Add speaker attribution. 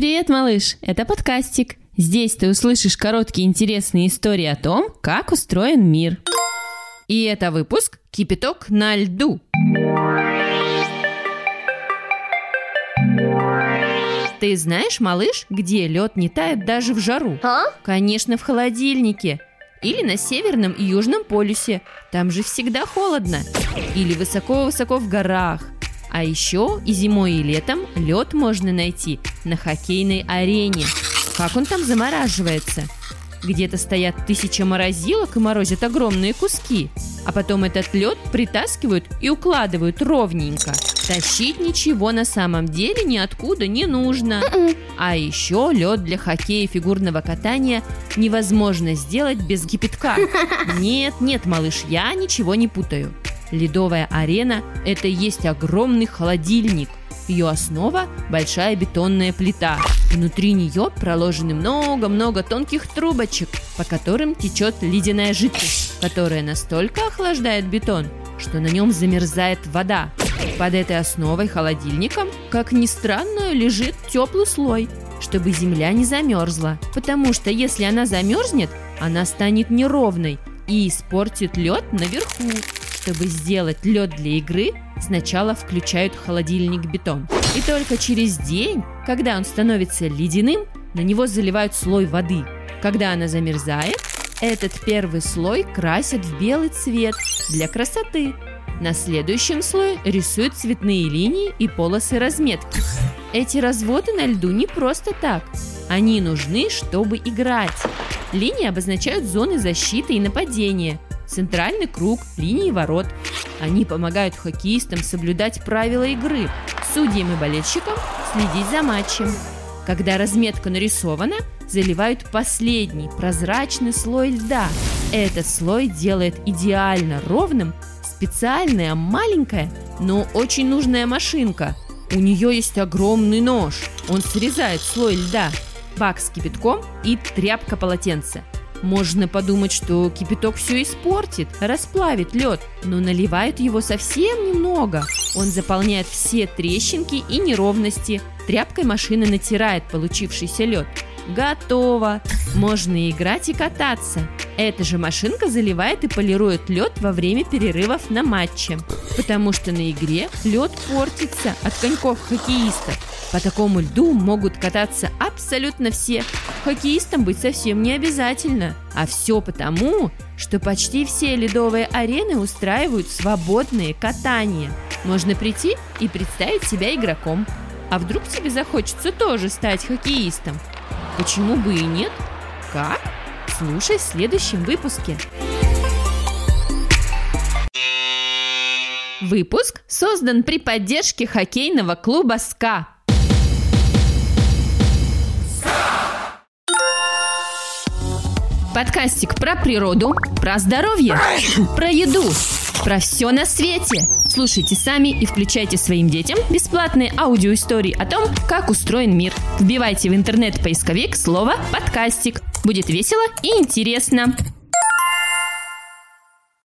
Speaker 1: Привет, малыш! Это подкастик. Здесь ты услышишь короткие интересные истории о том, как устроен мир. И это выпуск «Кипяток на льду». Ты знаешь, малыш, где лед не тает даже в жару?
Speaker 2: А?
Speaker 1: Конечно, в холодильнике. Или на северном и южном полюсе. Там же всегда холодно. Или высоко-высоко в горах. А еще и зимой, и летом лед можно найти на хоккейной арене. Как он там замораживается? Где-то стоят тысяча морозилок и морозят огромные куски. А потом этот лед притаскивают и укладывают ровненько. Тащить ничего на самом деле ниоткуда не нужно. А еще лед для хоккея и фигурного катания невозможно сделать без кипятка. Нет, нет, малыш, я ничего не путаю. Ледовая арена – это и есть огромный холодильник. Ее основа – большая бетонная плита. Внутри нее проложены много-много тонких трубочек, по которым течет ледяная жидкость, которая настолько охлаждает бетон, что на нем замерзает вода. Под этой основой холодильником, как ни странно, лежит теплый слой, чтобы земля не замерзла. Потому что если она замерзнет, она станет неровной и испортит лед наверху. Чтобы сделать лед для игры, сначала включают холодильник бетон. И только через день, когда он становится ледяным, на него заливают слой воды. Когда она замерзает, этот первый слой красят в белый цвет для красоты. На следующем слое рисуют цветные линии и полосы разметки. Эти разводы на льду не просто так. Они нужны, чтобы играть. Линии обозначают зоны защиты и нападения – центральный круг, линии ворот. Они помогают хоккеистам соблюдать правила игры, судьям и болельщикам следить за матчем. Когда разметка нарисована, заливают последний прозрачный слой льда. Этот слой делает идеально ровным специальная маленькая, но очень нужная машинка. У нее есть огромный нож. Он срезает слой льда, бак с кипятком и тряпка полотенца. Можно подумать, что кипяток все испортит, расплавит лед, но наливают его совсем немного. Он заполняет все трещинки и неровности. Тряпкой машина натирает получившийся лед. Готово! Можно играть и кататься. Эта же машинка заливает и полирует лед во время перерывов на матче. Потому что на игре лед портится от коньков хоккеистов. По такому льду могут кататься абсолютно все. Хоккеистам быть совсем не обязательно. А все потому, что почти все ледовые арены устраивают свободные катания. Можно прийти и представить себя игроком. А вдруг тебе захочется тоже стать хоккеистом? Почему бы и нет? Как? Слушай в следующем выпуске. Выпуск создан при поддержке хоккейного клуба «СКА». Подкастик про природу, про здоровье, про еду, про все на свете. Слушайте сами и включайте своим детям бесплатные аудиоистории о том, как устроен мир. Вбивайте в интернет-поисковик слово «подкастик». Будет весело и интересно.